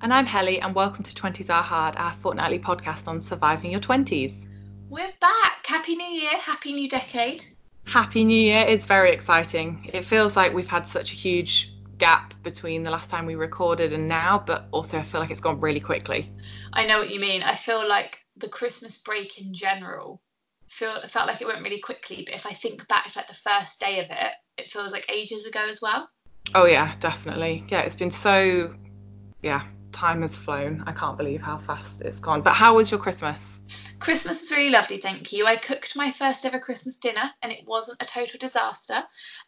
And I'm Helly, and welcome to 20s Are Hard, our fortnightly podcast on surviving your 20s. We're back. Happy New Year. Happy New Decade. Happy New Year. It's very exciting. It feels like we've had such a huge gap between the last time we recorded and now, but also I feel like it's gone really quickly. I know what you mean. I feel like the Christmas break in general feel felt like it went really quickly, but if I think back to like the first day of it, it feels like ages ago as well. Oh yeah, definitely. Yeah, it's been so yeah, time has flown. I can't believe how fast it's gone. But how was your Christmas? Christmas was really lovely, thank you. I cooked my first ever Christmas dinner and it wasn't a total disaster.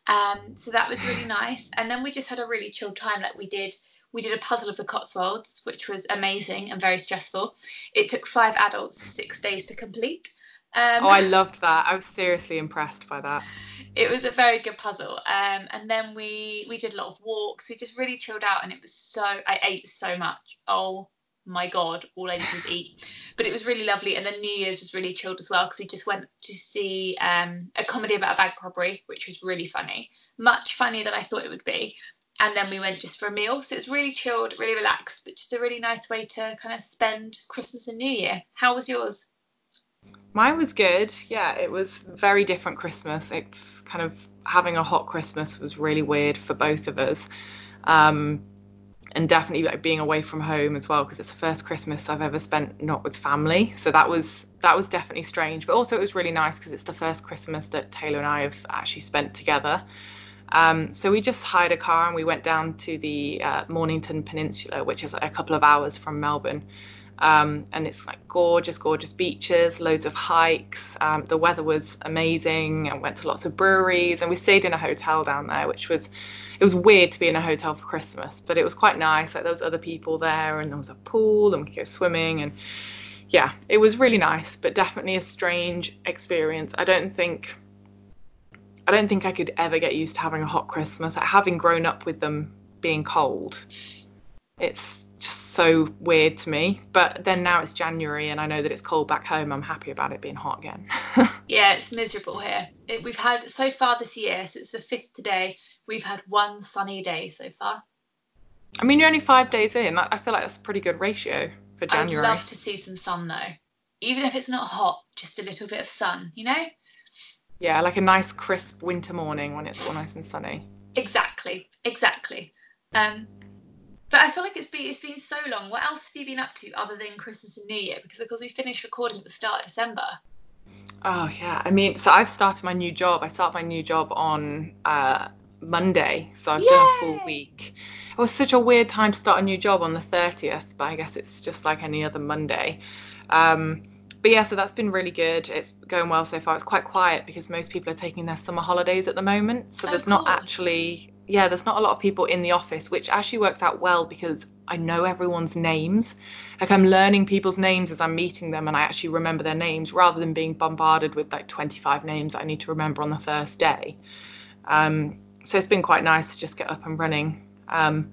Um, so that was really nice. And then we just had a really chill time. Like we did we did a puzzle of the Cotswolds, which was amazing and very stressful. It took five adults six days to complete. Um, oh, I loved that. I was seriously impressed by that. It was a very good puzzle. Um, and then we we did a lot of walks. We just really chilled out, and it was so. I ate so much. Oh my god, all I did was eat. But it was really lovely. And then New Year's was really chilled as well because we just went to see um, a comedy about a bank robbery, which was really funny, much funnier than I thought it would be. And then we went just for a meal. So it was really chilled, really relaxed, but just a really nice way to kind of spend Christmas and New Year. How was yours? Mine was good. Yeah, it was very different Christmas. It kind of having a hot Christmas was really weird for both of us. Um, and definitely like being away from home as well because it's the first Christmas I've ever spent not with family. So that was that was definitely strange, but also it was really nice because it's the first Christmas that Taylor and I have actually spent together. Um, so we just hired a car and we went down to the uh, Mornington Peninsula, which is a couple of hours from Melbourne. Um, and it's like gorgeous, gorgeous beaches, loads of hikes. Um, the weather was amazing. I went to lots of breweries, and we stayed in a hotel down there, which was it was weird to be in a hotel for Christmas, but it was quite nice. Like there was other people there, and there was a pool, and we could go swimming, and yeah, it was really nice, but definitely a strange experience. I don't think I don't think I could ever get used to having a hot Christmas. Like having grown up with them being cold, it's just so weird to me. But then now it's January and I know that it's cold back home. I'm happy about it being hot again. yeah, it's miserable here. It, we've had so far this year, so it's the fifth today. We've had one sunny day so far. I mean, you're only five days in. I feel like that's a pretty good ratio for January. I'd love to see some sun though, even if it's not hot, just a little bit of sun, you know? Yeah, like a nice crisp winter morning when it's all nice and sunny. Exactly, exactly. Um, but I feel like it's been it's been so long. What else have you been up to other than Christmas and New Year? Because of course we finished recording at the start of December. Oh yeah, I mean, so I've started my new job. I start my new job on uh, Monday, so I've Yay! done a full week. It was such a weird time to start a new job on the 30th, but I guess it's just like any other Monday. Um, but yeah, so that's been really good. It's going well so far. It's quite quiet because most people are taking their summer holidays at the moment, so there's not actually yeah, there's not a lot of people in the office, which actually works out well because I know everyone's names. Like I'm learning people's names as I'm meeting them and I actually remember their names rather than being bombarded with like 25 names I need to remember on the first day. Um, so it's been quite nice to just get up and running um,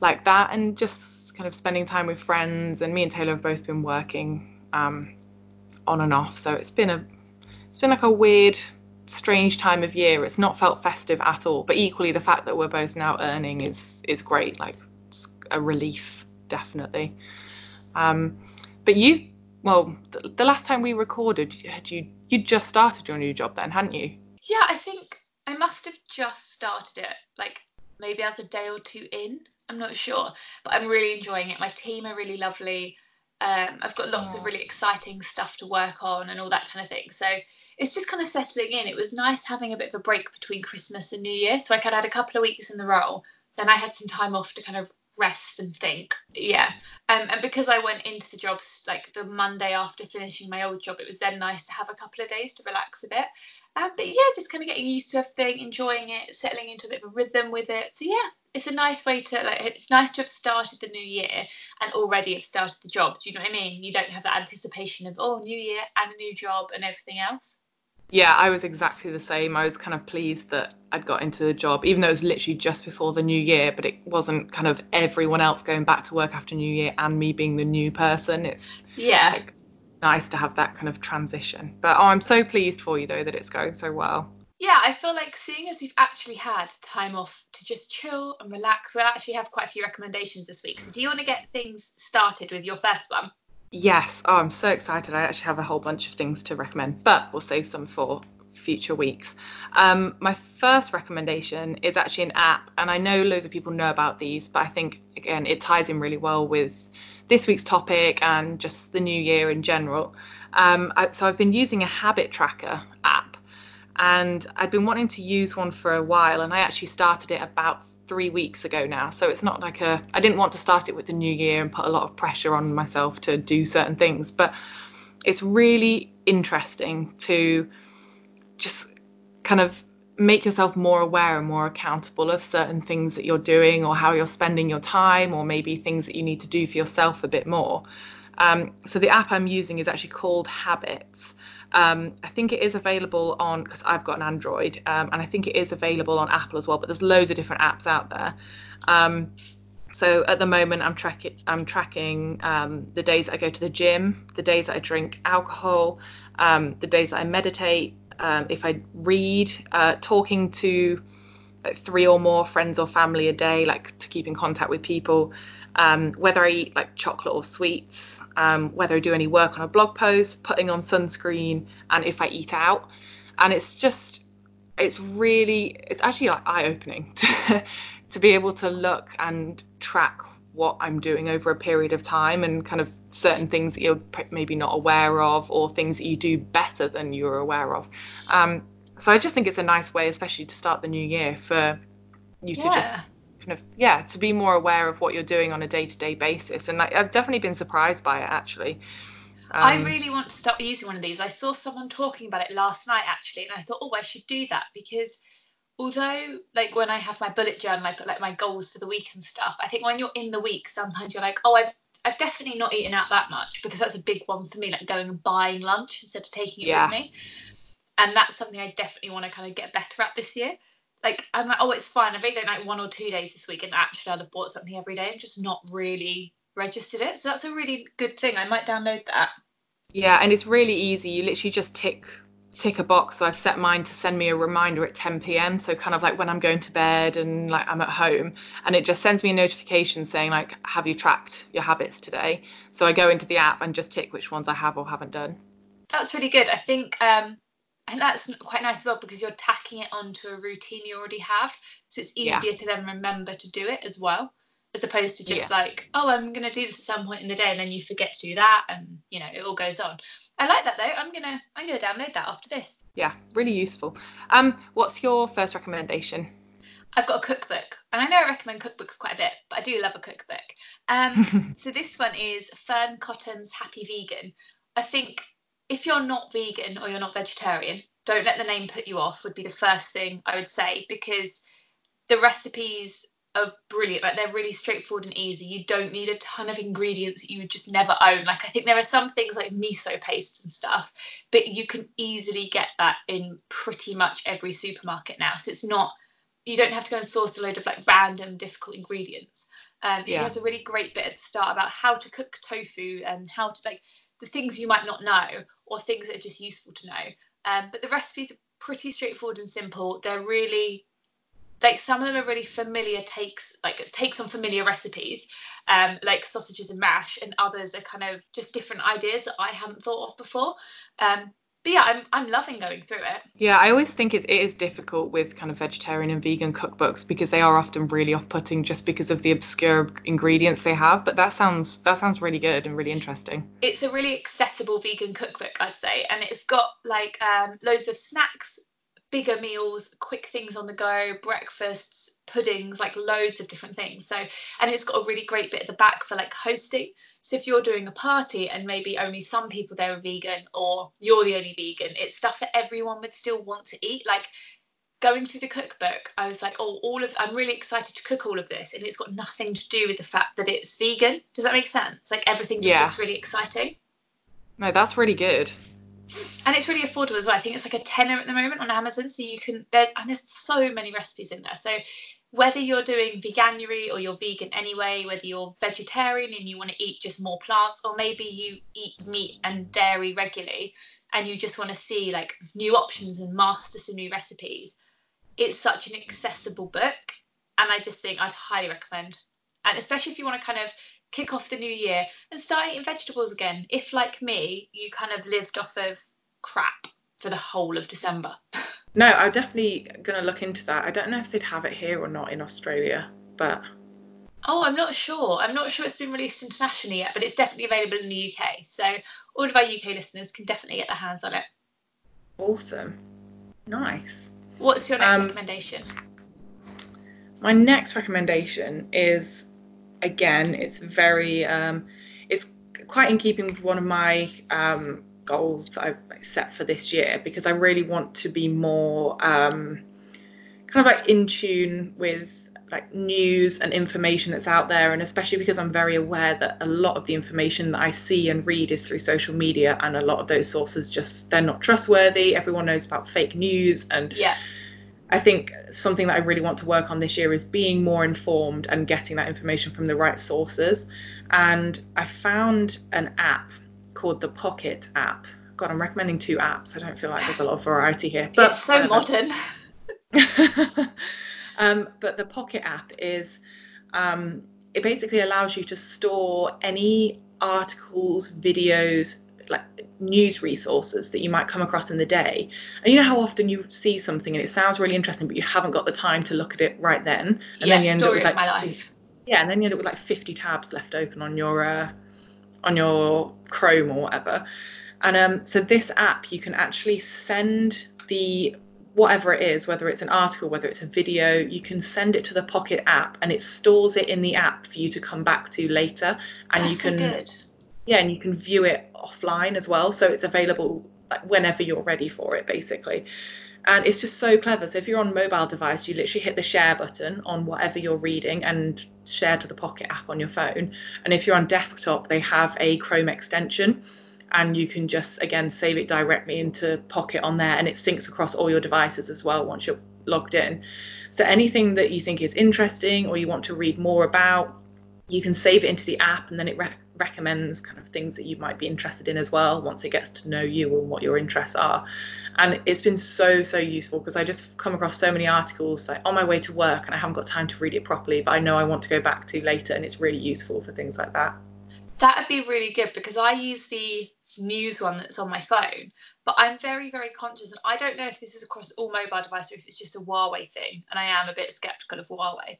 like that and just kind of spending time with friends. And me and Taylor have both been working um, on and off. So it's been a it's been like a weird strange time of year. It's not felt festive at all. But equally, the fact that we're both now earning is is great. Like a relief, definitely. Um, but you, well, the, the last time we recorded, had you you just started your new job then, hadn't you? Yeah, I think I must have just started it. Like maybe as a day or two in. I'm not sure, but I'm really enjoying it. My team are really lovely. Um, I've got lots of really exciting stuff to work on and all that kind of thing. So it's just kind of settling in. It was nice having a bit of a break between Christmas and New Year. So I could had a couple of weeks in the role. Then I had some time off to kind of rest and think. Yeah. Um, and because I went into the jobs like the Monday after finishing my old job, it was then nice to have a couple of days to relax a bit. Um, but yeah, just kind of getting used to everything, enjoying it, settling into a bit of a rhythm with it. So yeah, it's a nice way to like. It's nice to have started the new year and already have started the job. Do you know what I mean? You don't have that anticipation of oh, new year and a new job and everything else. Yeah, I was exactly the same. I was kind of pleased that I'd got into the job, even though it was literally just before the new year, but it wasn't kind of everyone else going back to work after New Year and me being the new person. It's yeah. Like, nice to have that kind of transition. But oh, I'm so pleased for you though that it's going so well. yeah, I feel like seeing as we've actually had time off to just chill and relax, we'll actually have quite a few recommendations this week. So, do you want to get things started with your first one? Yes. Oh, I'm so excited. I actually have a whole bunch of things to recommend, but we'll save some for future weeks. Um, my first recommendation is actually an app, and I know loads of people know about these, but I think, again, it ties in really well with this week's topic and just the new year in general. Um, I, so, I've been using a habit tracker and I'd been wanting to use one for a while and I actually started it about three weeks ago now. So it's not like a I didn't want to start it with the new year and put a lot of pressure on myself to do certain things but it's really interesting to just kind of make yourself more aware and more accountable of certain things that you're doing or how you're spending your time or maybe things that you need to do for yourself a bit more. Um, so the app I'm using is actually called Habits um, I think it is available on because I've got an Android, um, and I think it is available on Apple as well. But there's loads of different apps out there. Um, so at the moment, I'm tracking I'm tracking um, the days I go to the gym, the days I drink alcohol, um, the days I meditate, um, if I read, uh, talking to like three or more friends or family a day, like to keep in contact with people um, whether I eat like chocolate or sweets, um, whether I do any work on a blog post, putting on sunscreen, and if I eat out. And it's just, it's really, it's actually like eye opening to, to be able to look and track what I'm doing over a period of time and kind of certain things that you're maybe not aware of or things that you do better than you're aware of. Um, so I just think it's a nice way, especially to start the new year, for you yeah. to just kind of yeah to be more aware of what you're doing on a day-to-day basis and like, i've definitely been surprised by it actually um, I really want to start using one of these. I saw someone talking about it last night actually, and I thought, oh, I should do that because although like when I have my bullet journal, I put like my goals for the week and stuff. I think when you're in the week, sometimes you're like, oh, I've I've definitely not eaten out that much because that's a big one for me, like going and buying lunch instead of taking it yeah. with me. And that's something I definitely want to kind of get better at this year like I'm like, oh, it's fine. I've eaten like one or two days this week, and actually I'd have bought something every day and just not really registered it. So that's a really good thing. I might download that. Yeah, and it's really easy. You literally just tick tick a box. So I've set mine to send me a reminder at 10 p.m. So kind of like when I'm going to bed and like I'm at home, and it just sends me a notification saying like, have you tracked your habits today? So I go into the app and just tick which ones I have or haven't done. That's really good. I think um, and that's quite nice as well because you're tacking it onto a routine you already have so it's easier yeah. to then remember to do it as well as opposed to just yeah. like oh i'm going to do this at some point in the day and then you forget to do that and you know it all goes on i like that though i'm going to i'm going to download that after this yeah really useful um what's your first recommendation I've got a cookbook, and I know I recommend cookbooks quite a bit, but I do love a cookbook. Um, so this one is Fearne Cotton's Happy Vegan. I think if you're not vegan or you're not vegetarian, don't let the name put you off, would be the first thing I would say because the recipes are brilliant. Like they're really straightforward and easy. You don't need a ton of ingredients that you would just never own. Like I think there are some things like miso paste and stuff, but you can easily get that in pretty much every supermarket now. So it's not you don't have to go and source a load of like random difficult ingredients. Um, she yeah. has a really great bit at the start about how to cook tofu and how to like the things you might not know or things that are just useful to know. Um, but the recipes are pretty straightforward and simple. They're really like some of them are really familiar takes like takes on familiar recipes um, like sausages and mash and others are kind of just different ideas that i hadn't thought of before um, but yeah, I'm, I'm loving going through it. Yeah, I always think it, it is difficult with kind of vegetarian and vegan cookbooks because they are often really off-putting just because of the obscure ingredients they have. But that sounds that sounds really good and really interesting. It's a really accessible vegan cookbook, I'd say, and it's got like um, loads of snacks, bigger meals, quick things on the go, breakfasts, puddings, like loads of different things. So, and it's got a really great bit at the back for like hosting. So, if you're doing a party and maybe only some people there are vegan or you're the only vegan, it's stuff that everyone would still want to eat. Like going through the cookbook, I was like, oh, all of I'm really excited to cook all of this, and it's got nothing to do with the fact that it's vegan. Does that make sense? Like everything just yeah. looks really exciting. No, that's really good and it's really affordable as well. I think it's like a tenner at the moment on Amazon, so you can there and there's so many recipes in there. So whether you're doing veganuary or you're vegan anyway, whether you're vegetarian and you want to eat just more plants, or maybe you eat meat and dairy regularly and you just want to see like new options and master some new recipes, it's such an accessible book. And I just think I'd highly recommend. And especially if you want to kind of kick off the new year and start eating vegetables again. If, like me, you kind of lived off of crap for the whole of December. No, I'm definitely going to look into that. I don't know if they'd have it here or not in Australia, but. Oh, I'm not sure. I'm not sure it's been released internationally yet, but it's definitely available in the UK. So all of our UK listeners can definitely get their hands on it. Awesome. Nice. What's your next um, recommendation? My next recommendation is again, it's very um, it's quite in keeping with one of my um, goals that I set for this year because I really want to be more um, kind of like in tune with like news and information that's out there and especially because I'm very aware that a lot of the information that I see and read is through social media and a lot of those sources just they're not trustworthy. Everyone knows about fake news and yeah I think something that I really want to work on this year is being more informed and getting that information from the right sources and I found an app called the Pocket app. God, I'm recommending two apps. I don't feel like there's a lot of variety here. But it's so modern. um, but the Pocket app is um, it basically allows you to store any articles, videos, news resources that you might come across in the day. And you know how often you see something and it sounds really interesting, but you haven't got the time to look at it right then, and yeah, then you end up with like yeah, and then you end up with like 50 tabs left open on your uh, on your Chrome or whatever. And um, so this app, you can actually send the whatever it is, whether it's an article, whether it's a video, you can send it to the Pocket app, and it stores it in the app for you to come back to later, and That's you can so good. Yeah, and you can view it offline as well, so it's available whenever you're ready for it, basically and it's just so clever. So if you're on mobile device, you literally hit the share button on whatever you're reading and share to the Pocket app on your phone. And if you're on desktop, they have a Chrome extension and you can just again save it directly into Pocket on there and it syncs across all your devices as well once you're logged in. So anything that you think is interesting or you want to read more about, you can save it into the app and then it rec- recommends kind of things that you might be interested in as well once it gets to know you and what your interests are. And it's been so so useful because i just come across so many articles like on my way to work and i haven't got time to read it properly but i know i want to go back to later and it's really useful for things like that. That'd be really good because i use the news one that's on my phone but i'm very very conscious and i don't know if this is across all mobile devices or if it's just a huawei thing and i am a bit skeptical of huawei.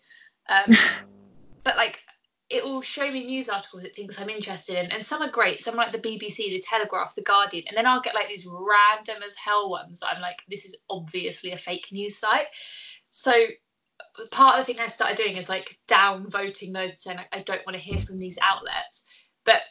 Um, but like it will show me news articles it thinks I'm interested in, and some are great. Some are like the BBC, the Telegraph, the Guardian, and then I'll get like these random as hell ones. I'm like, this is obviously a fake news site. So part of the thing I started doing is like downvoting those and saying like, I don't want to hear from these outlets. But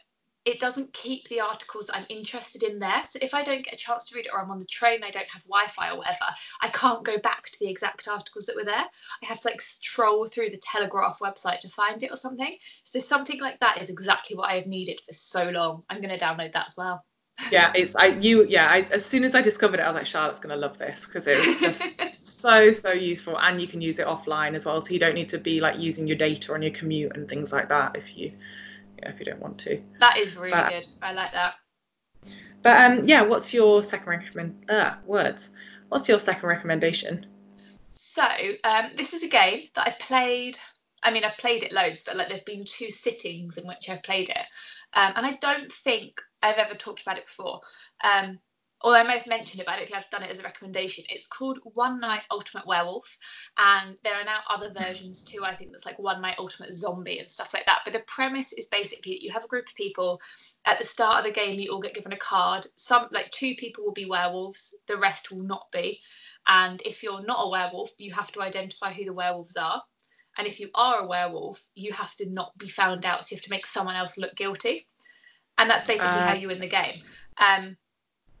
it doesn't keep the articles I'm interested in there. So if I don't get a chance to read it or I'm on the train, I don't have Wi-Fi or whatever, I can't go back to the exact articles that were there. I have to like stroll through the Telegraph website to find it or something. So something like that is exactly what I have needed for so long. I'm going to download that as well. Yeah, it's I you yeah. I, as soon as I discovered it, I was like, Charlotte's gonna love this because it's just so so useful, and you can use it offline as well, so you don't need to be like using your data on your commute and things like that if you yeah, if you don't want to. That is really but, good. I like that. But um, yeah, what's your second recommend? Uh, words. What's your second recommendation? So um, this is a game that I've played. I mean, I've played it loads, but like there've been two sittings in which I've played it, um, and I don't think I've ever talked about it before. Um, although I may have mentioned it, but I don't think I've done it as a recommendation. It's called One Night Ultimate Werewolf, and there are now other versions too. I think that's like One Night Ultimate Zombie and stuff like that. But the premise is basically that you have a group of people. At the start of the game, you all get given a card. Some like two people will be werewolves, the rest will not be. And if you're not a werewolf, you have to identify who the werewolves are. And if you are a werewolf, you have to not be found out. So you have to make someone else look guilty. And that's basically uh, how you win the game. Um,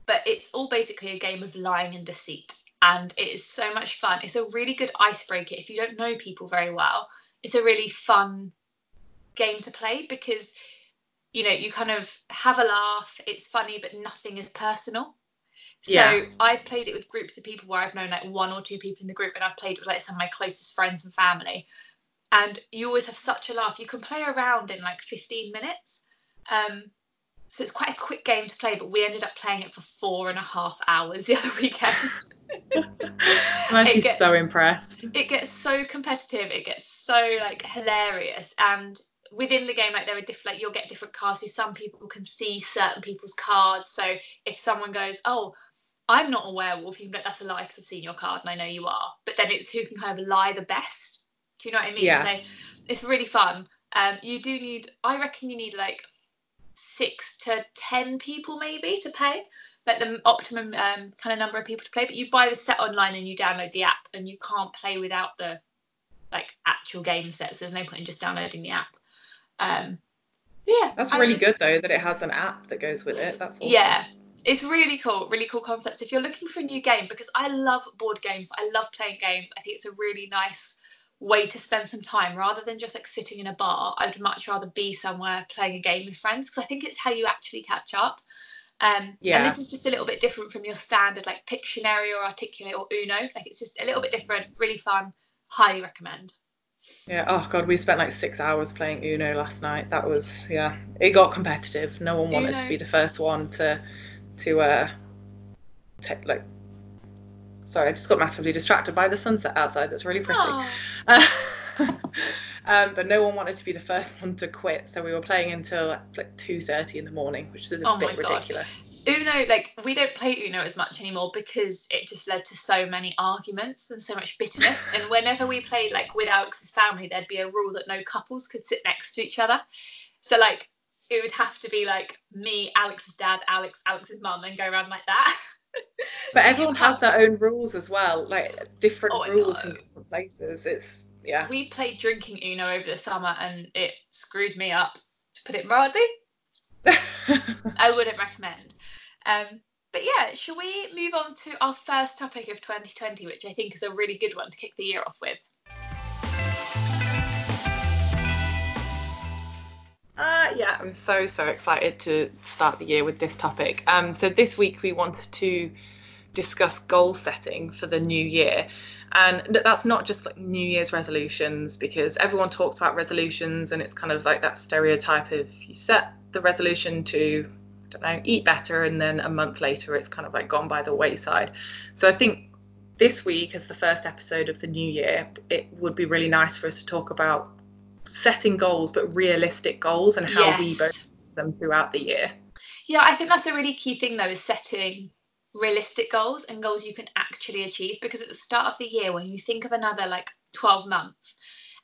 but it's all basically a game of lying and deceit and it is so much fun it's a really good icebreaker if you don't know people very well it's a really fun game to play because you know you kind of have a laugh it's funny but nothing is personal So Yeah. I've played it with groups of people where I've known like one or two people in the group, and I've played with like some of my closest friends and family. And you always have such a laugh. You can play around in like 15 minutes. Um, so it's quite a quick game to play, but we ended up playing it for four and a half hours the other weekend. I'm actually It get- so impressed. it gets so competitive it gets so like hilarious and within the game like there are different like you'll get different cards so some people can see certain people's cards so if someone goes oh i'm not a werewolf you can be like that's a lie because i've seen your card and i know you are but then it's who can kind of lie the best do you know what i mean Yeah. so it's really fun um you do need i reckon you need like six to ten people maybe to play like the optimum um, kind of number of people to play but you buy the set online and you download the app and you can't play without the like actual game sets there's no point in just downloading the app um yeah That's really would- good though that it has an app that goes with it. That's awesome. yeah it's really cool really cool concepts if you're looking for a new game because i love board games i love playing games i think it's a really nice way to spend some time rather than just like sitting in a bar i'd much rather be somewhere playing a game with friends because i think it's how you actually catch up um, Yeah. and this is just a little bit different from your standard like Pictionary or Articulate or Uno. Like it's just a little bit different, really fun. Highly recommend. Yeah. Oh god, we spent like six hours playing Uno last night. That was yeah. It got competitive. No one wanted to be the first one to to uh take like. Sorry, I just got massively distracted by the sunset outside. That's really pretty. Oh, Uh, um, but no one wanted to be the first one to quit, so we were playing until like two thirty in the morning, which is a Oh bit ridiculous. Uno, like we don't play Uno as much anymore because it just led to so many arguments and so much bitterness. and whenever we played like with Alex's family, there'd be a rule that no couples could sit next to each other. So like it would have to be like me, Alex's dad, Alex, Alex's mum, and go around like that. But You everyone has their own rules as well, like different Oh, rules know. in different places. It's yeah. we played drinking Uno over the summer and it screwed me up, to put it mildly. I wouldn't recommend. Um, but yeah, shall we move on to our first topic of 2020, which I think is a really good one to kick the year off with? Uh, yeah, I'm so so excited to start the year with this topic. Um, so this week we wanted to discuss goal setting for the new year, and that's not just like New Year's resolutions because everyone talks about resolutions and it's kind of like that stereotype of you set the resolution to I don't know eat better and then a month later it's kind of like gone by the wayside. So I think this week as the first episode of the new year, it would be really nice for us to talk about setting goals but realistic goals and how we both them throughout the year. Yeah, I think that's a really key thing though, is setting realistic goals and goals you can actually achieve. Because at the start of the year, when you think of another like 12 months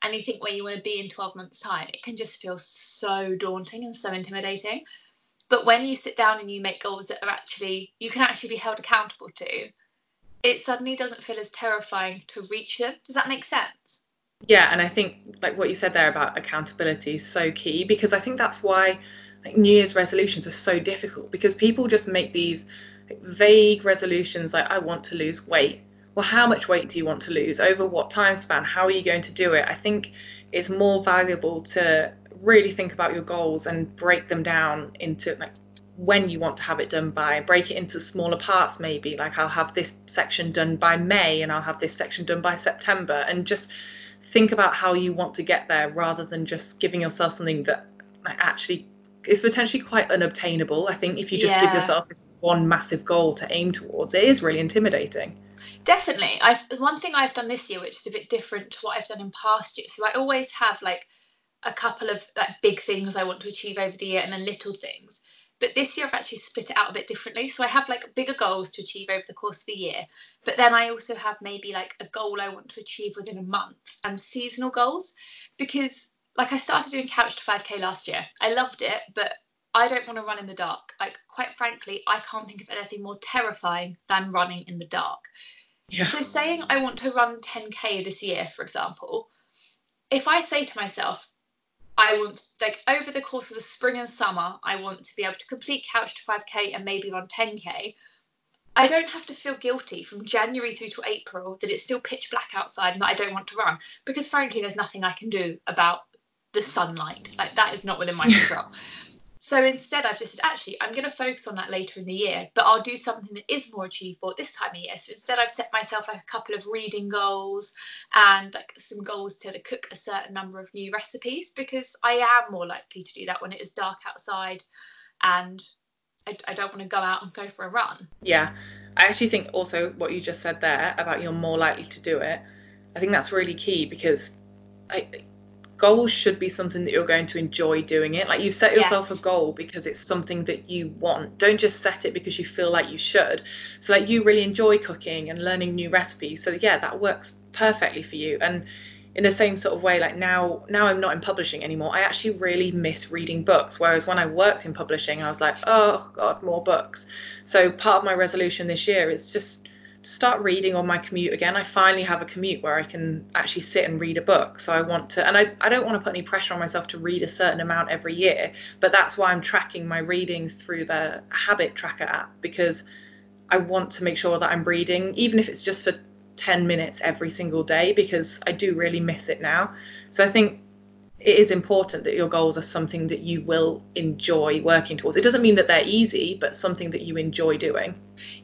and you think where you want to be in 12 months' time, it can just feel so daunting and so intimidating. But when you sit down and you make goals that are actually, you can actually be held accountable to, it suddenly doesn't feel as terrifying to reach them. Does that make sense? yeah and i think like what you said there about accountability is so key because i think that's why like new year's resolutions are so difficult because people just make these like, vague resolutions like i want to lose weight. Well how much weight do you want to lose? Over what time span? How are you going to do it? I think it's more valuable to really think about your goals and break them down into like when you want to have it done by. Break it into smaller parts maybe like i'll have this section done by may and i'll have this section done by september. And just think about how you want to get there rather than just giving yourself something that like, actually is potentially quite unobtainable. I think if you just give yourself this one massive goal to aim towards it is really intimidating Definitely. I've one thing I've done this year, which is a bit different to what I've done in past years. So I always have like a couple of like big things I want to achieve over the year and then little things. But this year I've actually split it out a bit differently. So I have like bigger goals to achieve over the course of the year. But then I also have maybe like a goal I want to achieve within a month and seasonal goals. Because like I started doing couch to 5k last year. I loved it, but I don't want to run in the dark. Like quite frankly, I can't think of anything more terrifying than running in the dark. yeah So saying I want to run 10k this year, for example, if I say to myself, I want like over the course of the spring and summer, I want to be able to complete couch to 5k and maybe run 10k. I don't have to feel guilty from January through to April that it's still pitch black outside and that I don't want to run because frankly there's nothing I can do about the sunlight. Like that is not within my control. So instead, I've just said, actually, I'm going to focus on that later in the year, but I'll do something that is more achievable at this time of year. So instead, I've set myself like a couple of reading goals and like some goals to cook a certain number of new recipes because I am more likely to do that when it is dark outside and I, I don't want to go out and go for a run. Yeah. I actually think also what you just said there about you're more likely to do it, I think that's really key because I, goals should be something that you're going to enjoy doing it. Like you've set yourself yes. a goal because it's something that you want. Don't just set it because you feel like you should. So like you really enjoy cooking and learning new recipes. So yeah, that works perfectly for you. And in the same sort of way, like now now I'm not in publishing anymore. I actually really miss reading books. Whereas when I worked in publishing, I was like, oh God, more books. So part of my resolution this year is just start reading on my commute again. I finally have a commute where I can actually sit and read a book. So I want to, and I, I don't want to put any pressure on myself to read a certain amount every year, but that's why I'm tracking my reading through the habit tracker app because I want to make sure that I'm reading, even if it's just for 10 minutes every single day, because I do really miss it now. So I think it is important that your goals are something that you will enjoy working towards. It doesn't mean that they're easy, but something that you enjoy doing.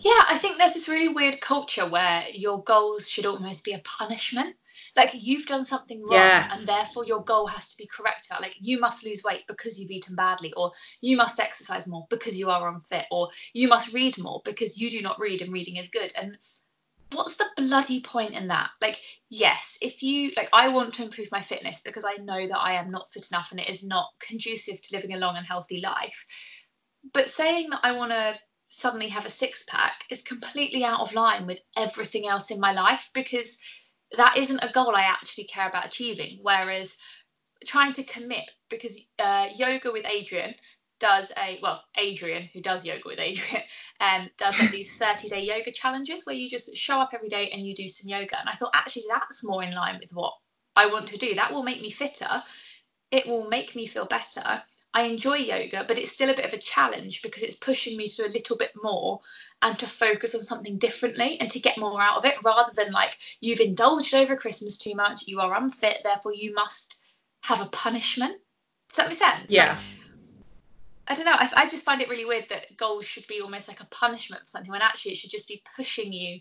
Yeah, I think there's this really weird culture where your goals should almost be a punishment. Like you've done something wrong yes. and therefore your goal has to be corrected. Like you must lose weight because you've eaten badly, or you must exercise more because you are unfit, or you must read more because you do not read and reading is good. And what's the bloody point in that? Like, yes, if you like, I want to improve my fitness because I know that I am not fit enough and it is not conducive to living a long and healthy life. But saying that I want to suddenly have a six pack is completely out of line with everything else in my life because that isn't a goal I actually care about achieving. Whereas trying to commit, because uh, yoga with Adriene does a well Adriene who does yoga with Adriene um, does like these 30 day yoga challenges where you just show up every day and you do some yoga. And i thought actually that's more in line with what i want to do. That will make me fitter. It will make me feel better. I enjoy yoga but it's still a bit of a challenge because it's pushing me to a little bit more and to focus on something differently and to get more out of it rather than like you've indulged over christmas too much you are unfit therefore you must have a punishment. Does that make sense? Yeah. like, I don't know. I, I just find it really weird that goals should be almost like a punishment for something when actually it should just be pushing you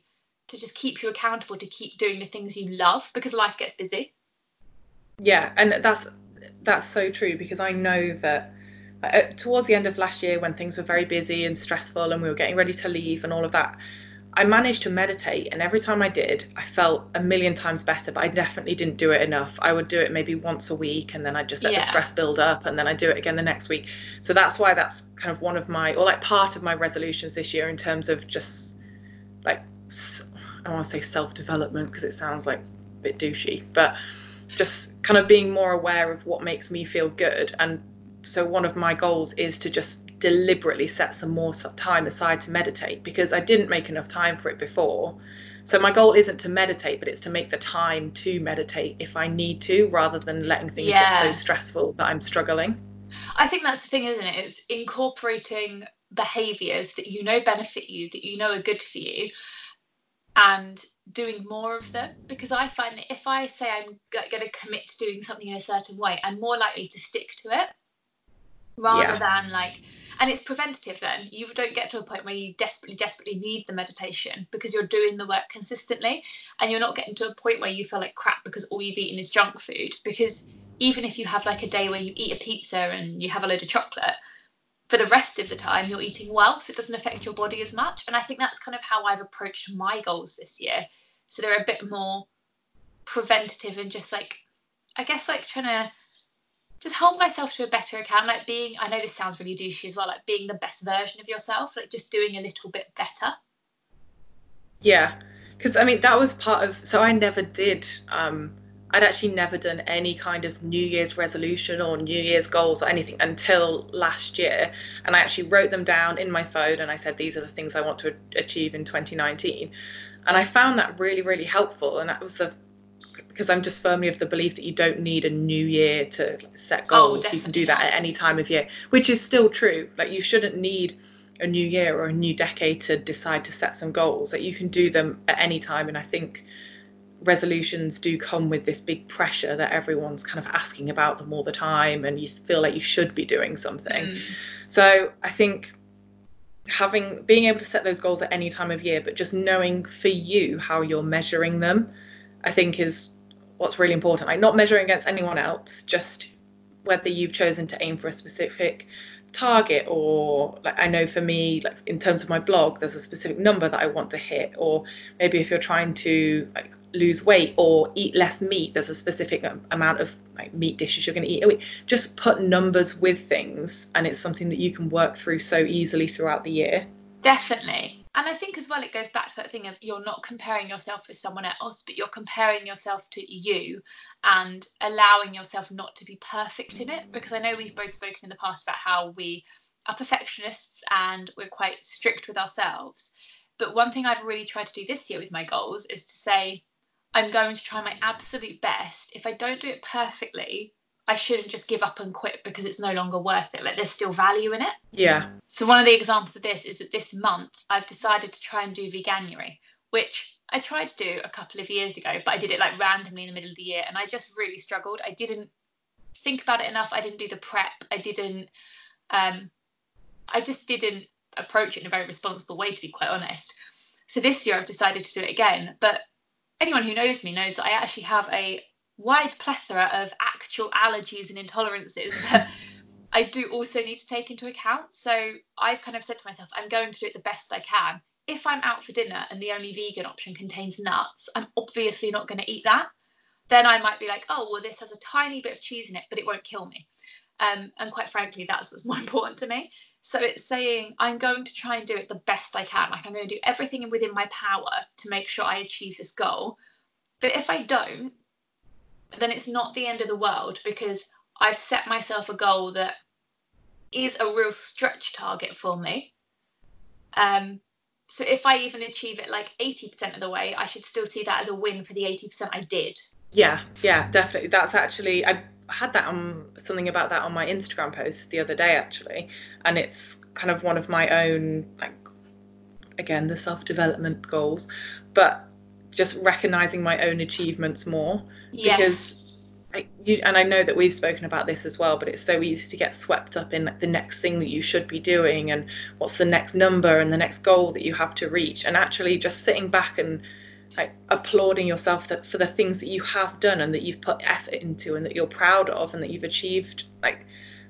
to just keep you accountable to keep doing the things you love because life gets busy. Yeah, and that's that's so true because I know that uh, towards the end of last year when things were very busy and stressful and we were getting ready to leave and all of that, I managed to meditate, and every time I did, I felt a million times better. But I definitely didn't do it enough. I would do it maybe once a week, and then I'd just let yeah. the stress build up, and then I'd do it again the next week. So that's why that's kind of one of my, or like part of my resolutions this year in terms of just like, I don't want to say self development because it sounds like a bit douchey, but just kind of being more aware of what makes me feel good. And so one of my goals is to just deliberately set some more time aside to meditate because I didn't make enough time for it before. So my goal isn't to meditate, but it's to make the time to meditate if I need to, rather than letting things yeah. get so stressful that I'm struggling. I think that's the thing, isn't it? It's incorporating behaviors that you know benefit you, that you know are good for you, and doing more of them. Because I find that if I say I'm going to commit to doing something in a certain way, I'm more likely to stick to it rather yeah. than like and it's preventative then. You don't get to a point where you desperately desperately need the meditation because you're doing the work consistently and you're not getting to a point where you feel like crap because all you've eaten is junk food. Because even if you have like a day where you eat a pizza and you have a load of chocolate for the rest of the time you're eating well so it doesn't affect your body as much. And i think that's kind of how i've approached my goals this year. So they're a bit more preventative and just like i guess like trying to just hold myself to a better account like being i know this sounds really douchey as well like being the best version of yourself like just doing a little bit better. Yeah because i mean that was part of so i never did um i'd actually never done any kind of new year's resolution or new year's goals or anything until last year and i actually wrote them down in my phone and i said these are the things i want to achieve in 2019 and i found that really really helpful and that was the because I'm just firmly of the belief that you don't need a new year to set oh, goals. Oh, you can do that at any time of year, which is still true. Like you shouldn't need a new year or a new decade to decide to set some goals. That like you can do them at any time. And I think resolutions do come with this big pressure that everyone's kind of asking about them all the time and you feel like you should be doing something. Mm. So I think having being able to set those goals at any time of year but just knowing for you how you're measuring them I think is what's really important. Like not measuring against anyone else, just whether you've chosen to aim for a specific target or like I know for me like in terms of my blog there's a specific number that I want to hit or maybe if you're trying to like lose weight or eat less meat there's a specific amount of like meat dishes you're going to eat just put numbers with things and it's something that you can work through so easily throughout the year. Definitely and I think as well it goes back to that thing of you're not comparing yourself with someone else, but you're comparing yourself to you and allowing yourself not to be perfect in it. Because I know we've both spoken in the past about how we are perfectionists and we're quite strict with ourselves. But one thing I've really tried to do this year with my goals is to say, I'm going to try my absolute best. If I don't do it perfectly, I shouldn't just give up and quit because it's no longer worth it. Like there's still value in it. Yeah. So one of the examples of this is that this month I've decided to try and do veganuary, which I tried to do a couple of years ago, but I did it like randomly in the middle of the year and I just really struggled. I didn't think about it enough. I didn't do the prep. I didn't um I just didn't approach it in a very responsible way to be quite honest. So this year I've decided to do it again, but anyone who knows me knows that I actually have a wide plethora of actual allergies and intolerances that I do also need to take into account. So I've kind of said to myself, I'm going to do it the best I can. If I'm out for dinner and the only vegan option contains nuts, I'm obviously not going to eat that. Then I might be like, oh, well, this has a tiny bit of cheese in it, but it won't kill me. Um, and quite frankly, that's what's more important to me. So it's saying I'm going to try and do it the best I can. Like I'm going to do everything within my power to make sure I achieve this goal. But if I don't, then it's not the end of the world because I've set myself a goal that is a real stretch target for me. Um, so if I even achieve it like 80% of the way, I should still see that as a win for the 80% I did. Yeah, yeah, definitely. That's actually I had that on something about that on my Instagram post the other day actually, and it's kind of one of my own like again the self development goals, but just recognizing my own achievements more yes. because I, you, and I know that we've spoken about this as well, but it's so easy to get swept up in the next thing that you should be doing and what's the next number and the next goal that you have to reach, and actually just sitting back and like applauding yourself that for the things that you have done and that you've put effort into and that you're proud of and that you've achieved like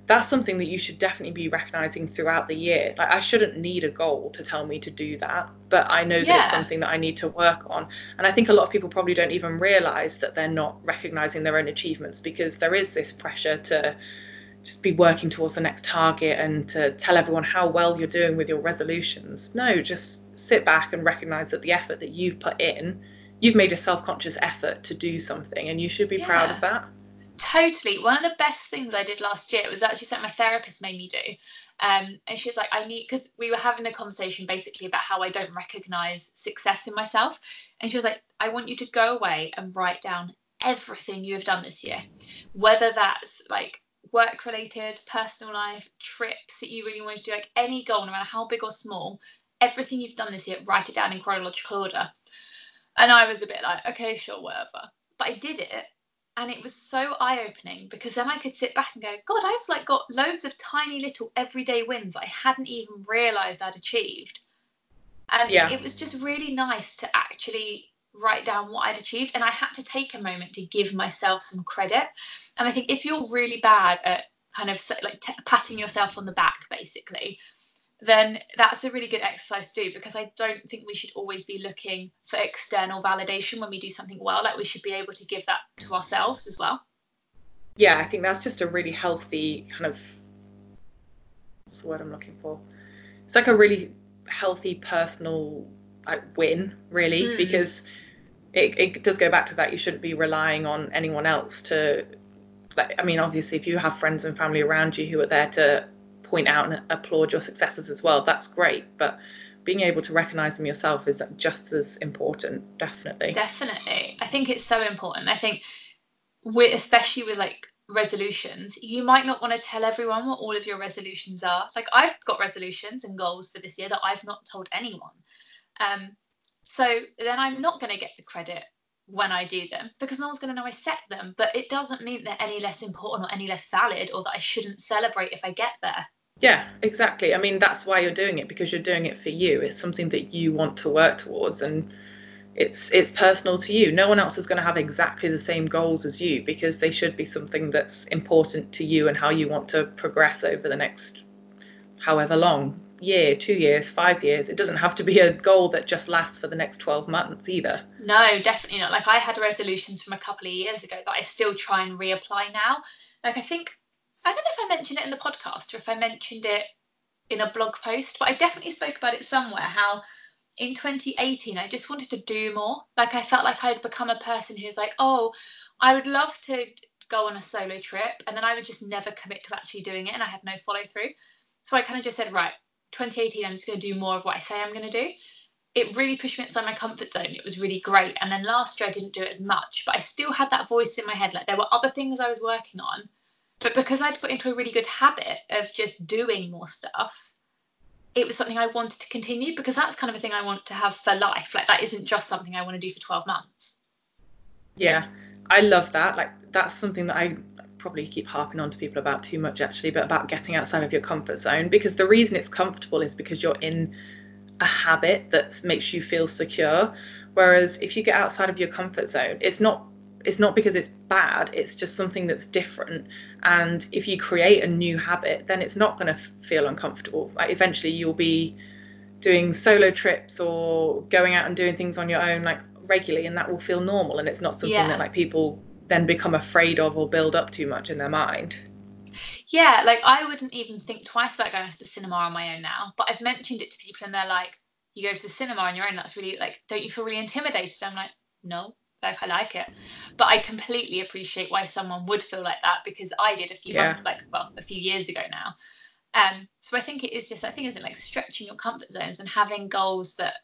that's something that you should definitely be recognizing throughout the year. Like I shouldn't need a goal to tell me to do that, but I know yeah. that it's something that I need to work on. And I think a lot of people probably don't even realize that they're not recognizing their own achievements because there is this pressure to just be working towards the next target and to tell everyone how well you're doing with your resolutions. No, just sit back and recognize that the effort that you've put in, you've made a self-conscious effort to do something and you should be yeah. proud of that. Totally. One of the best things I did last year was actually something my therapist made me do. Um, and she's like, I need, because we were having the conversation basically about how I don't recognize success in myself. And she was like, I want you to go away and write down everything you have done this year, whether that's like work related, personal life, trips that you really want to do, like any goal, no matter how big or small, everything you've done this year, write it down in chronological order. And I was a bit like, okay, sure, whatever. But I did it and it was so eye-opening because then I could sit back and go, God, I've like got loads of tiny little everyday wins I hadn't even realised I'd achieved. And yeah. it was just really nice to actually write down what I'd achieved. And I had to take a moment to give myself some credit. And I think if you're really bad at kind of like t- patting yourself on the back, basically, then that's a really good exercise to do because I don't think we should always be looking for external validation when we do something well. Like we should be able to give that to ourselves as well. Yeah, I think that's just a really healthy kind of what's the word I'm looking for? It's like a really healthy personal like, win, really, mm. because it, it does go back to that. You shouldn't be relying on anyone else to like I mean, obviously if you have friends and family around you who are there to point out and applaud your successes as well. That's great, but being able to recognize them yourself is just as important, definitely. Definitely. I think it's so important. I think we especially with like resolutions, you might not want to tell everyone what all of your resolutions are. Like I've got resolutions and goals for this year that I've not told anyone. Um, so then I'm not going to get the credit when I do them because no one's going to know I set them. But it doesn't mean they're any less important or any less valid or that I shouldn't celebrate if I get there. Yeah, exactly. I mean, that's why you're doing it because you're doing it for you. It's something that you want to work towards and it's it's personal to you. No one else is going to have exactly the same goals as you because they should be something that's important to you and how you want to progress over the next however long year, two years, five years. It doesn't have to be a goal that just lasts for the next 12 months either. No, definitely not. Like I had resolutions from a couple of years ago that I still try and reapply now. Like I think, I don't know if I mentioned it in the podcast or if I mentioned it in a blog post, but I definitely spoke about it somewhere how in 2018 I just wanted to do more. Like I felt like I'd become a person who's like, oh, I would love to go on a solo trip and then I would just never commit to actually doing it and I had no follow through. So I kind of just said, right, 2018, I'm just going to do more of what I say I'm going to do. It really pushed me outside my comfort zone. It was really great. And then last year, I didn't do it as much, but I still had that voice in my head. Like there were other things I was working on, but because I'd got into a really good habit of just doing more stuff, it was something I wanted to continue because that's kind of a thing I want to have for life. Like that isn't just something I want to do for 12 months. Yeah, I love that. Like that's something that I probably keep harping on to people about too much actually, but about getting outside of your comfort zone because the reason it's comfortable is because you're in a habit that makes you feel secure. Whereas if you get outside of your comfort zone, it's not it's not because it's bad, it's just something that's different. And if you create a new habit, then it's not going to feel uncomfortable. Like eventually you'll be doing solo trips or going out and doing things on your own like regularly and that will feel normal and it's not something yeah. that like people then become afraid of or build up too much in their mind. Yeah, like I wouldn't even think twice about going to the cinema on my own now, but I've mentioned it to people and they're like, you go to the cinema on your own, that's really like, don't you feel really intimidated? I'm like, no, like I like it. But I completely appreciate why someone would feel like that because I did a few yeah. months, like well, a few years ago now. Um, so I think it is just I think it's like stretching your comfort zones and having goals that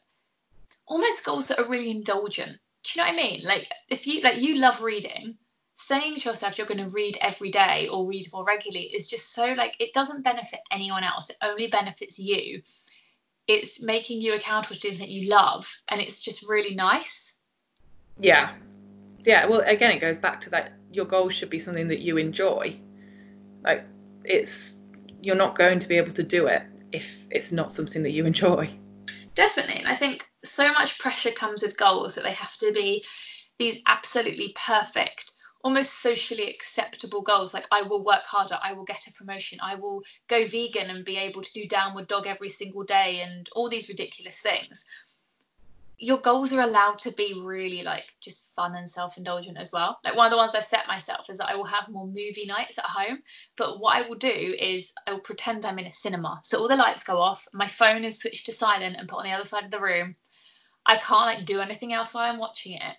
almost goals that are really indulgent do you know what I mean? Like if you like you love reading, saying to yourself you're going to read every day or read more regularly is just so like it doesn't benefit anyone else. It only benefits you. It's making you accountable to doing that you love, and it's just really nice. Yeah, yeah. Well, again, it goes back to that. Your goal should be something that you enjoy. Like it's you're not going to be able to do it if it's not something that you enjoy. Definitely. And I think so much pressure comes with goals that they have to be these absolutely perfect, almost socially acceptable goals. Like, I will work harder, I will get a promotion, I will go vegan and be able to do downward dog every single day, and all these ridiculous things your goals are allowed to be really like just fun and self-indulgent as well. Like one of the ones I've set myself is that I will have more movie nights at home. But what I will do is I will pretend I'm in a cinema. So all the lights go off, my phone is switched to silent and put on the other side of the room. I can't like do anything else while I'm watching it.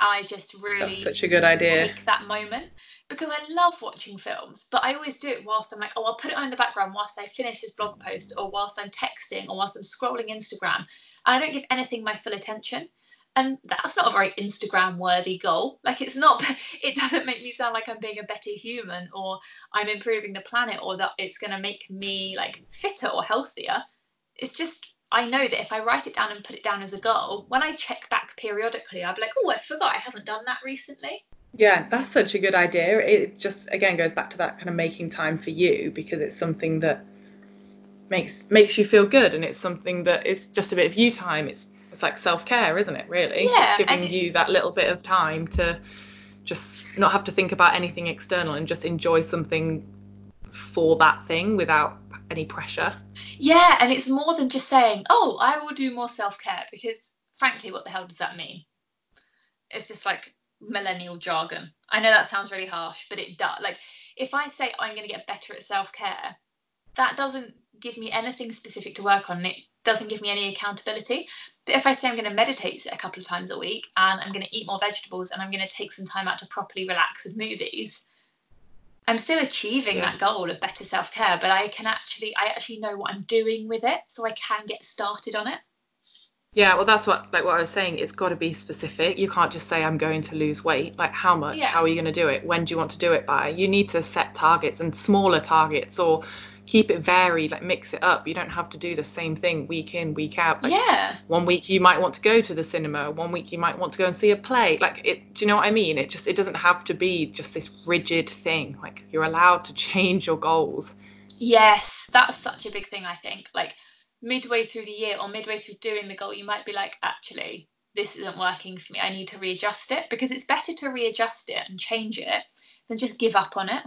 I just really That's such a good idea. Take that moment because I love watching films, but I always do it whilst I'm like, oh, I'll put it on in the background whilst I finish this blog post or whilst I'm texting or whilst I'm scrolling Instagram. I don't give anything my full attention. And that's not a very Instagram worthy goal. Like it's not it doesn't make me sound like I'm being a better human or I'm improving the planet or that it's gonna make me like fitter or healthier. It's just I know that if I write it down and put it down as a goal, when I check back periodically, I'll be like, oh, I forgot I haven't done that recently. Yeah, that's such a good idea. It just again goes back to that kind of making time for you because it's something that makes makes you feel good and it's something that it's just a bit of you time. It's it's like self-care isn't it really? Yeah, it's giving you that little bit of time to just not have to think about anything external and just enjoy something for that thing without any pressure. Yeah and it's more than just saying oh i will do more self-care because frankly what the hell does that mean? It's just like millennial jargon. I know that sounds really harsh but it does like if i say i'm going to get better at self-care that doesn't give me anything specific to work on and it doesn't give me any accountability. But if I say I'm going to meditate a couple of times a week and I'm going to eat more vegetables and I'm going to take some time out to properly relax with movies, I'm still achieving yeah. that goal of better self-care, but I can actually I actually know what I'm doing with it so I can get started on it. Yeah, well that's what like what I was saying, it's got to be specific. You can't just say I'm going to lose weight. Like how much? Yeah. How are you going to do it? When do you want to do it by? You need to set targets and smaller targets or keep it varied, like mix it up. You don't have to do the same thing week in, week out. Like yeah. One week you might want to go to the cinema, one week you might want to go and see a play. Like it do you know what I mean? It just it doesn't have to be just this rigid thing. Like you're allowed to change your goals. Yes, that's such a big thing I think. Like midway through the year or midway through doing the goal, you might be like, actually, this isn't working for me. I need to readjust it because it's better to readjust it and change it than just give up on it.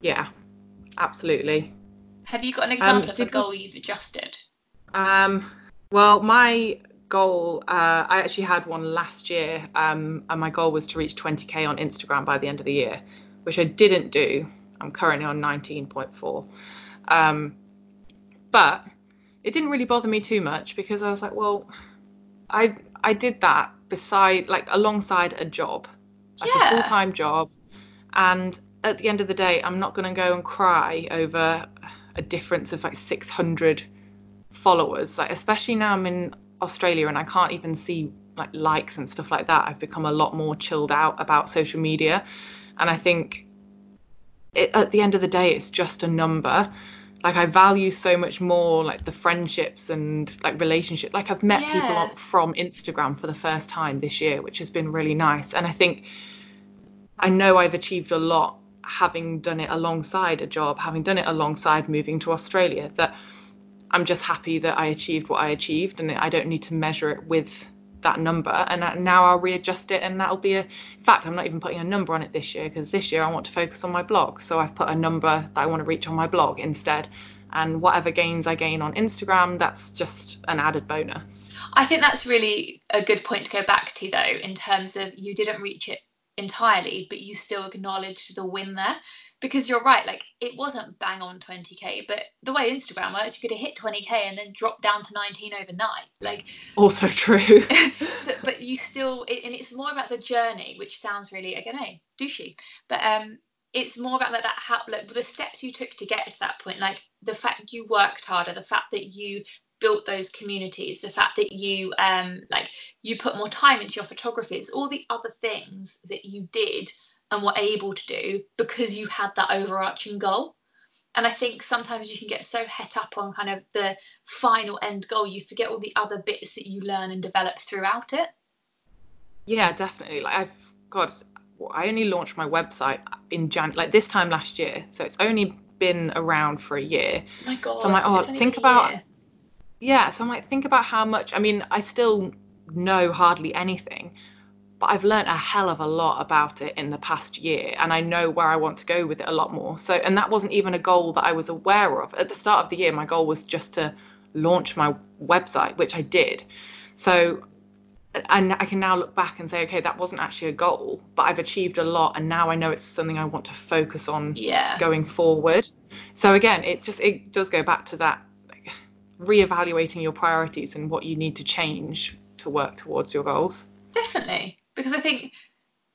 Yeah, absolutely. Have you got an example um, of a goal you've adjusted? Um, well, my goal, uh, I actually had one last year, um, and my goal was to reach 20k on Instagram by the end of the year, which I didn't do. I'm currently on 19.4. Um, but it didn't really bother me too much because I was like, well, I I did that beside like alongside a job, like yeah. a full time job, and at the end of the day, I'm not going to go and cry over a difference of like 600 followers. Like especially now I'm in Australia and I can't even see like likes and stuff like that. I've become a lot more chilled out about social media, and I think it, at the end of the day, it's just a number like I value so much more like the friendships and like relationships. Like I've met yeah. people from Instagram for the first time this year, which has been really nice. And I think I know I've achieved a lot having done it alongside a job, having done it alongside moving to Australia. That I'm just happy that I achieved what I achieved, and I don't need to measure it with that number and now I'll readjust it and that'll be a in fact I'm not even putting a number on it this year because this year I want to focus on my blog so I've put a number that I want to reach on my blog instead and whatever gains I gain on Instagram that's just an added bonus. I think that's really a good point to go back to though in terms of you didn't reach it entirely but you still acknowledged the win there. Because you're right like it wasn't bang on 20k but the way instagram works you could have hit 20k and then drop down to 19 overnight. Like also true. So but you still it, and it's more about the journey which sounds really again hey douchey. But um it's more about like that how like the steps you took to get to that point like the fact you worked harder the fact that you built those communities the fact that you um like you put more time into your photography it's all the other things that you did and were able to do because you had that overarching goal. And I think sometimes you can get so het up on kind of the final end goal, you forget all the other bits that you learn and develop throughout it. Yeah, definitely. Like I've got, I only launched my website in Jan, like this time last year, so it's only been around for a year. Oh my God. So I'm like, oh, think about. Year. Yeah, so I'm like, think about how much. I mean, I still know hardly anything, but I've learned a hell of a lot about it in the past year and I know where I want to go with it a lot more. So and that wasn't even a goal that I was aware of. At the start of the year my goal was just to launch my website, which I did. So and I can now look back and say, okay, that wasn't actually a goal, but I've achieved a lot, and now I know it's something I want to focus on yeah. going forward. So again, it just it does go back to that reevaluating your priorities and what you need to change to work towards your goals. Definitely because I think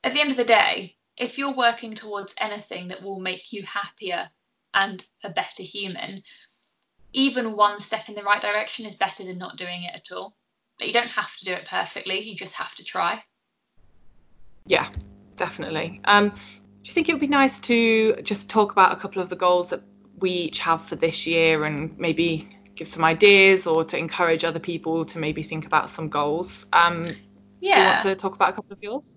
at the end of the day, if you're working towards anything that will make you happier and a better human, even one step in the right direction is better than not doing it at all. But you don't have to do it perfectly, you just have to try. Yeah, definitely. Um, do you think it would be nice to just talk about a couple of the goals that we each have for this year and maybe give some ideas or to encourage other people to maybe think about some goals? Um, yeah. Do you want to talk about a couple of yours?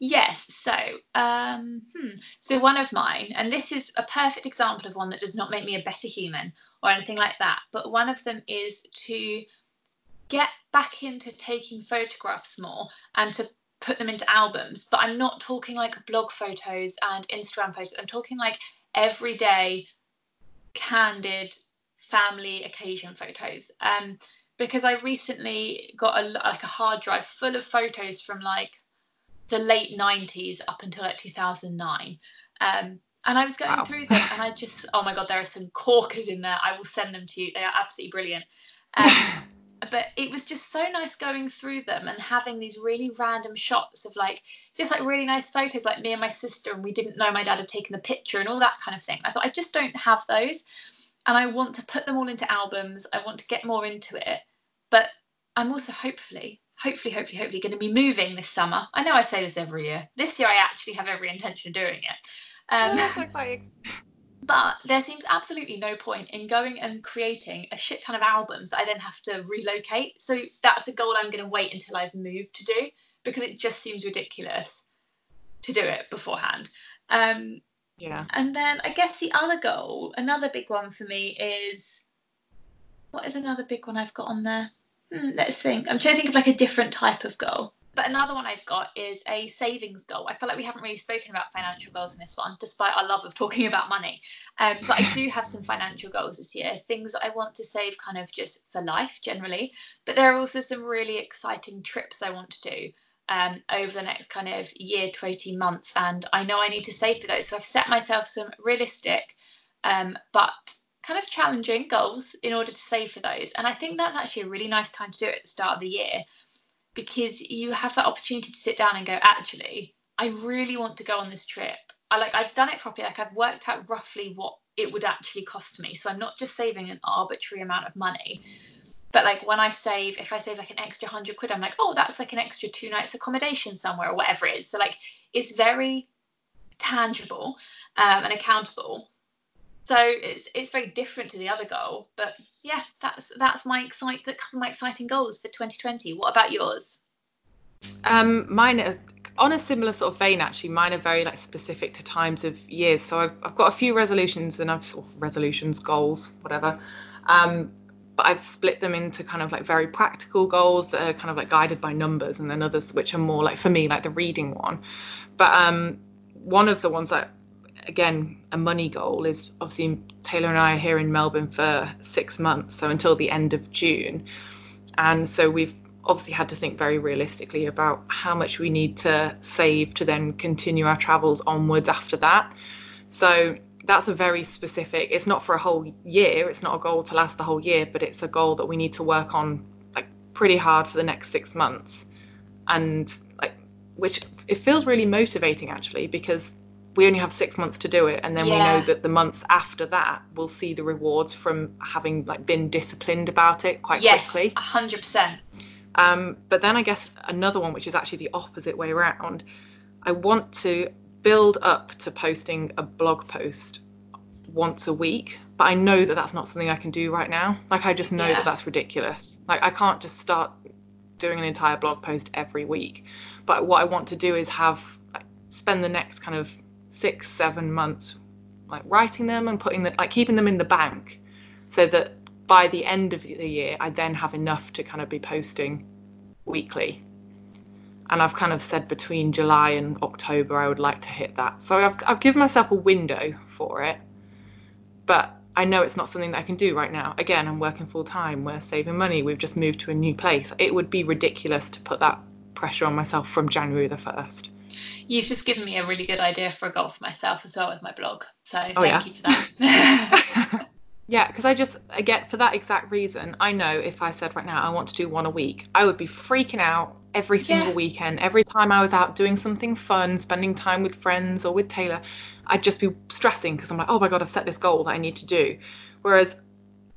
Yes. So, um, hmm. so one of mine, and this is a perfect example of one that does not make me a better human or anything like that, but one of them is to get back into taking photographs more and to put them into albums. But I'm not talking like blog photos and Instagram photos. I'm talking like everyday, candid family occasion photos. Um, because I recently got a like a hard drive full of photos from like the late 90s up until like 2009 um, and I was going wow. through them and I just oh my god there are some corkers in there. I will send them to you. They are absolutely brilliant. Um, but it was just so nice going through them and having these really random shots of like just like really nice photos like me and my sister and we didn't know my dad had taken the picture and all that kind of thing. I thought I just don't have those and I want to put them all into albums. I want to get more into it. But I'm also hopefully, hopefully, hopefully, hopefully going to be moving this summer. I know I say this every year. This year I actually have every intention of doing it. Um, oh, that's exciting. But there seems absolutely no point in going and creating a shit ton of albums that I then have to relocate. So that's a goal I'm going to wait until I've moved to do because it just seems ridiculous to do it beforehand. Um, yeah. And then I guess the other goal, another big one for me is what is another big one I've got on there? Hmm, let's think. I'm trying to think of like a different type of goal. But another one I've got is a savings goal. I feel like we haven't really spoken about financial goals in this one, despite our love of talking about money. Um, but I do have some financial goals this year, things that I want to save kind of just for life generally. But there are also some really exciting trips I want to do um, over the next kind of year to 18 months. And I know I need to save for those. So I've set myself some realistic um, but kind of challenging goals in order to save for those. And I think that's actually a really nice time to do it at the start of the year because you have that opportunity to sit down and go, actually, I really want to go on this trip. I like I've done it properly, like I've worked out roughly what it would actually cost me. So I'm not just saving an arbitrary amount of money. But like when I save, if I save like an extra hundred quid, I'm like, oh, that's like an extra two nights accommodation somewhere or whatever it is. So like it's very tangible um, and accountable. So it's it's very different to the other goal, but yeah, that's that's my excite that my exciting goals for 2020. What about yours? Um, mine are on a similar sort of vein actually. Mine are very like specific to times of years. So I've I've got a few resolutions and I've sort of resolutions, goals, whatever. Um, but I've split them into kind of like very practical goals that are kind of like guided by numbers, and then others which are more like for me like the reading one. But um, one of the ones that again a money goal is obviously Taylor and I are here in Melbourne for six months, so until the end of June, and so we've obviously had to think very realistically about how much we need to save to then continue our travels onwards after that. So that's a very specific. It's not for a whole year. It's not a goal to last the whole year, but it's a goal that we need to work on like pretty hard for the next six months, and like which it feels really motivating actually because we only have six months to do it and then yeah. we know that the months after that we'll see the rewards from having like been disciplined about it quite quickly. yes, quickly 100% um, but then i guess another one which is actually the opposite way around i want to build up to posting a blog post once a week but i know that that's not something i can do right now like i just know yeah. that that's ridiculous like i can't just start doing an entire blog post every week but what i want to do is have spend the next kind of six, seven months, like writing them and putting the, like keeping them in the bank, so that by the end of the year, I then have enough to kind of be posting weekly. And I've kind of said between July and October, I would like to hit that. So I've, I've given myself a window for it, but I know it's not something that I can do right now. Again, I'm working full time. We're saving money. We've just moved to a new place. It would be ridiculous to put that pressure on myself from January the 1st you've just given me a really good idea for a goal for myself as well with my blog. So oh, thank yeah. you for that. yeah, because I just again for that exact reason, I know if I said right now I want to do one a week, I would be freaking out every single yeah. weekend. Every time I was out doing something fun, spending time with friends or with Taylor, I'd just be stressing because I'm like, oh my god, I've set this goal that I need to do. Whereas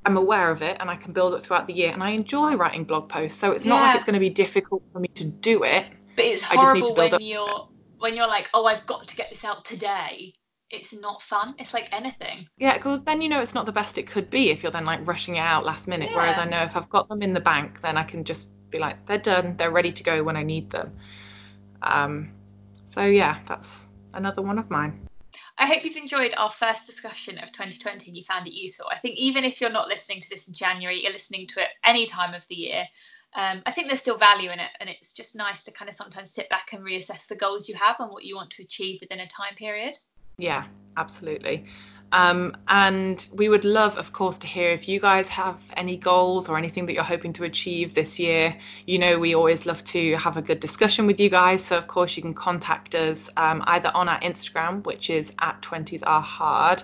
I'm aware of it and I can build it throughout the year and I enjoy writing blog posts. So it's not like it's going to be difficult for me to do it. But it's horrible when you're when you're like, oh, I've got to get this out today, it's not fun. It's like anything. Yeah, because then you know it's not the best it could be if you're then like rushing it out last minute. Yeah. Whereas I know if I've got them in the bank, then I can just be like, they're done, they're ready to go when I need them. Um, so yeah, that's another one of mine. I hope you've enjoyed our first discussion of 2020 and you found it useful. I think even if you're not listening to this in January, you're listening to it any time of the year um, I think there's still value in it, and it's just nice to kind of sometimes sit back and reassess the goals you have and what you want to achieve within a time period. Yeah, absolutely. Um, and we would love, of course, to hear if you guys have any goals or anything that you're hoping to achieve this year. You know, we always love to have a good discussion with you guys. So, of course, you can contact us um, either on our Instagram, which is at 20s are hard,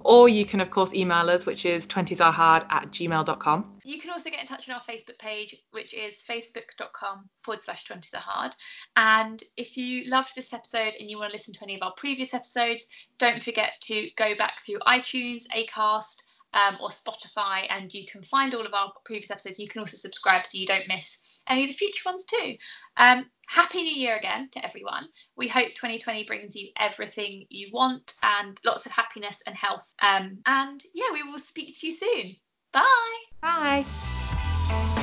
or you can, of course, email us, which is 20sarehard at gmail.com. You can also get in touch on our Facebook page, which is facebook.com forward slash 20sarehard. And if you loved this episode and you want to listen to any of our previous episodes, don't forget to go back through iTunes, Acast, um, or Spotify, and you can find all of our previous episodes. You can also subscribe so you don't miss any of the future ones too. Um, happy New Year again to everyone. We hope 2020 brings you everything you want and lots of happiness and health. Um, and yeah, we will speak to you soon. Bye. Bye.